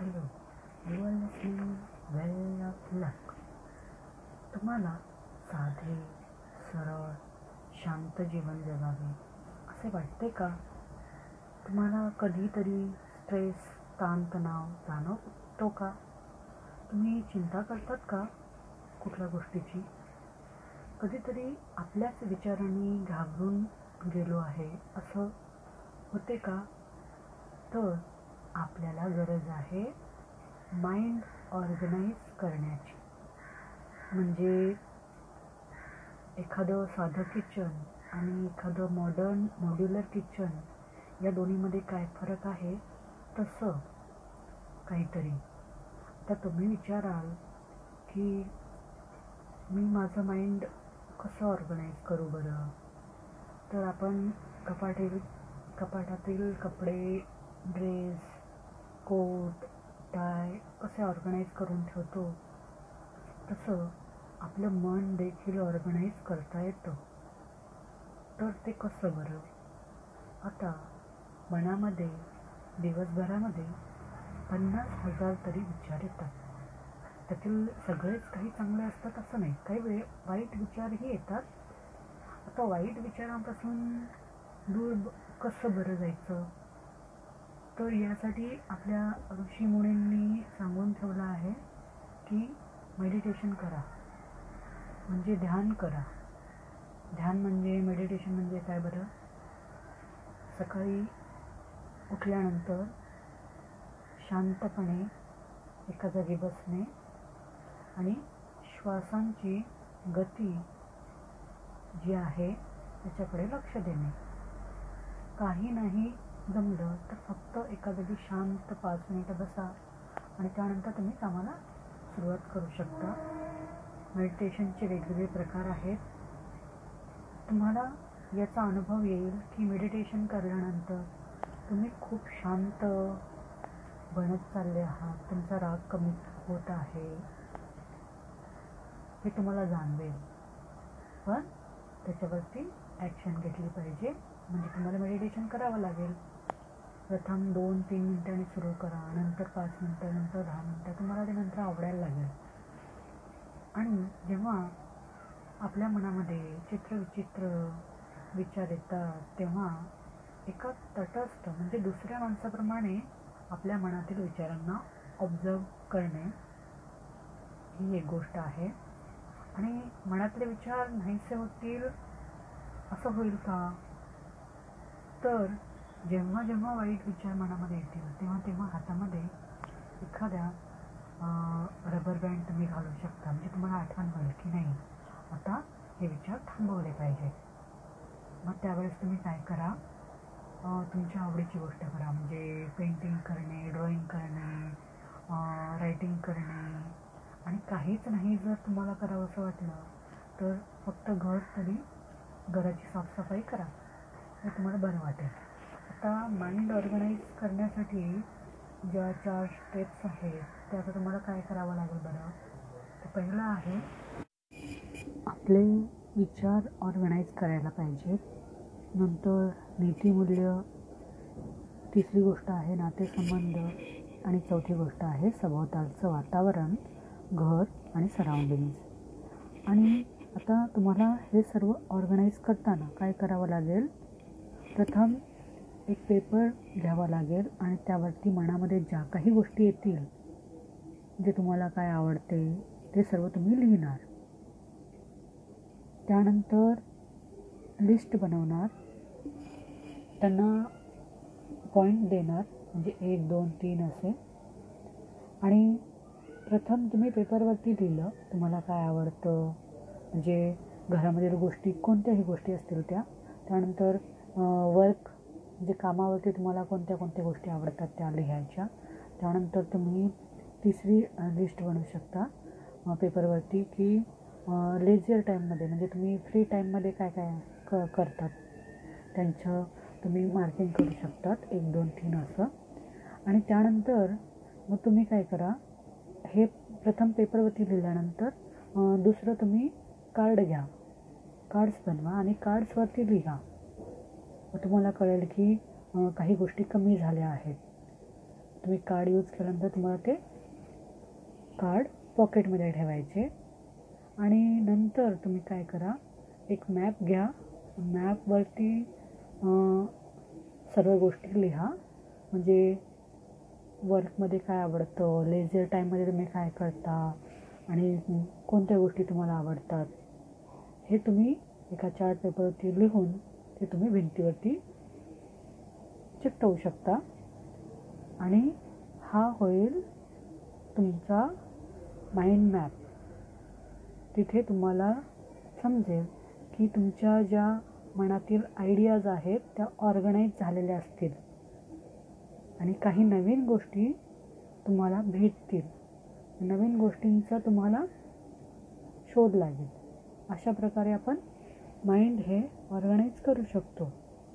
Hello you are listening wheel of luck तुम्हाला साधे सरळ शांत जीवन जगावे. असे वाटते का? तुम्हाला कधीतरी स्ट्रेस ताणतणाव जाणवतो का? तुम्ही चिंता करतात का कुठल्या गोष्टीची? कधीतरी आपल्याच विचारांनी घाबरून गेलो आहे असं होते का? तर आपल्याला गरज आहे माइंड ऑर्गनाईज करण्याची. म्हणजे एखादं साधं किचन आणि एखादं मॉडर्न मॉड्युलर किचन या दोन्हीमध्ये काय फरक आहे? तसं काहीतरी. तर तुम्ही विचाराल की मी माझं माइंड कसं ऑर्गनाईज करू बरं? तर आपण कपाटे कपाटातील कपडे ड्रेस कोट टाय कसे ऑर्गनाईज करून ठेवतो? तसं आपलं मन देखील ऑर्गनाईज करता येतं. तर ते कसं बरं? आता मनामध्ये दिवसभरामध्ये पन्नास हजार तरी विचार येतात. त्यातील सगळेच काही चांगले असतात असं नाही. काही वेळ वाईट विचारही येतात. आता वाईट विचारांपासून दूर कसं बरं जायचं? तर यासाठी आपल्या ऋषीमुनींनी सांगून ठेवलं आहे की मेडिटेशन करा. म्हणजे ध्यान करा. ध्यान म्हणजे मेडिटेशन म्हणजे काय बरं? सकाळी उठल्यानंतर शांतपणे एका जागी बसणे आणि श्वासांची गती जी आहे त्याच्याकडे लक्ष देणे. काही नाही जमलं तर फक्त एका जागी शांत पाच मिनिटं बसा आणि त्यानंतर तुम्ही कामाला सुरुवात करू शकता. मेडिटेशनचे वेगवेगळे प्रकार आहेत. तुम्हाला याचा अनुभव येईल की मेडिटेशन करल्यानंतर तुम्ही खूप शांत बनत चालले आहात. तुमचा राग कमी होत आहे. हे तुम्हाला जाणवेल. पण त्याच्यावरती ॲक्शन घेतली पाहिजे. म्हणजे तुम्हाला मेडिटेशन करावं लागेल. प्रथम दोन तीन मिनटांनी सुरू करा. नंतर पाच मिनटं नंतर दहा मिनटं. तुम्हाला ते नंतर आवडायला लागेल. आणि जेव्हा आपल्या मनामध्ये चित्रविचित्र विचार येतात तेव्हा एका तटस्थ म्हणजे दुसऱ्या माणसाप्रमाणे आपल्या मनातील विचारांना ऑब्झर्व करणे ही एक गोष्ट आहे. आणि मनातले विचार नाहीसे होतील असं होईल का? तर जेव्हा जेव्हा वाईट विचार मनामध्ये येतील तेव्हा तेव्हा हातामध्ये एखाद्या रबर बँड तुम्ही घालू शकता. म्हणजे तुम्हाला आठवण होईल की नाही आता हे विचार थांबवले पाहिजे. मग त्यावेळेस तुम्ही काय करा? तुमच्या आवडीची गोष्ट करा. म्हणजे पेंटिंग करणे ड्रॉइंग करणे रायटिंग करणे. आणि काहीच नाही जर तुम्हाला करावं असं वाटलं तर फक्त घर तरी घराची साफसफाई करा. हे तुम्हाला बरं वाटेल. आता माइंड ऑर्गनाईज करण्यासाठी ज्या चार स्टेप्स आहेत त्या आता तुम्हाला काय करावं लागेल बरं? तर पहिलं आहे आपले विचार ऑर्गनाईज करायला पाहिजेत. नंतर नीतिमूल्य तिसरी गोष्ट आहे नातेसंबंध आणि चौथी गोष्ट आहे सभोवतालचं वातावरण घर आणि सराउंडिंग्स आणि आता तुम्हाला हे सर्व ऑर्गनाईज करताना काय करावं लागेल? प्रथम एक पेपर घ्यावा लागेल आणि त्यावरती मनामध्ये ज्या काही गोष्टी येतील जे तुम्हाला काय आवडते ते सर्व तुम्ही लिहिणार. त्यानंतर लिस्ट बनवणार. त्यांना पॉईंट देणार म्हणजे एक दोन तीन असे. आणि प्रथम तुम्ही पेपरवरती लिहिलं तुम्हाला काय आवडतं म्हणजे घरामधील गोष्टी कोणत्याही गोष्टी असतील त्या त्यानंतर वर्क म्हणजे कामावरती तुम्हाला कोणत्या कोणत्या गोष्टी आवडतात त्या लिहायच्या त्यानंतर तुम्ही तिसरी लिस्ट बनवू शकता पेपरवरती की लेझियर टाईममध्ये म्हणजे तुम्ही फ्री टाईममध्ये काय काय क करतात त्यांचं तुम्ही मार्किंग करू शकतात एक दोन तीन असं. आणि त्यानंतर मग तुम्ही काय करा हे प्रथम पेपरवरती लिहिल्यानंतर दुसरं तुम्ही कार्ड घ्या. कार्ड्स बनवा आणि कार्ड्सवरती लिहा. मग तुम्हाला कळेल की काही गोष्टी कमी झाल्या आहेत. तुम्ही कार्ड यूज केल्यानंतर तुम्हाला ते कार्ड पॉकेटमध्ये ठेवायचे. आणि नंतर तुम्ही काय करा एक मॅप घ्या. मॅपवरती सर्व गोष्टी लिहा. म्हणजे वर्कमध्ये काय आवडतं लेझर टाईममध्ये तुम्ही काय करता आणि कोणत्या गोष्टी तुम्हाला आवडतात. हे तुम्ही एका चार्ट पेपरवरती लिहून ते तुम्ही भिंतीवरती चिकटवू शकता. आणि हा होईल तुमचा माइंड मॅप तिथे तुम्हाला समजेल की तुमच्या ज्या मनातील आयडियाज आहेत त्या ऑर्गनाईज झालेल्या असतील. आणि काही नवीन गोष्टी तुम्हाला भेटतील. नवीन गोष्टींचा तुम्हाला शोध लागेल. अशा प्रकारे आपण माइंड हे ऑर्गनाईज करू शकतो.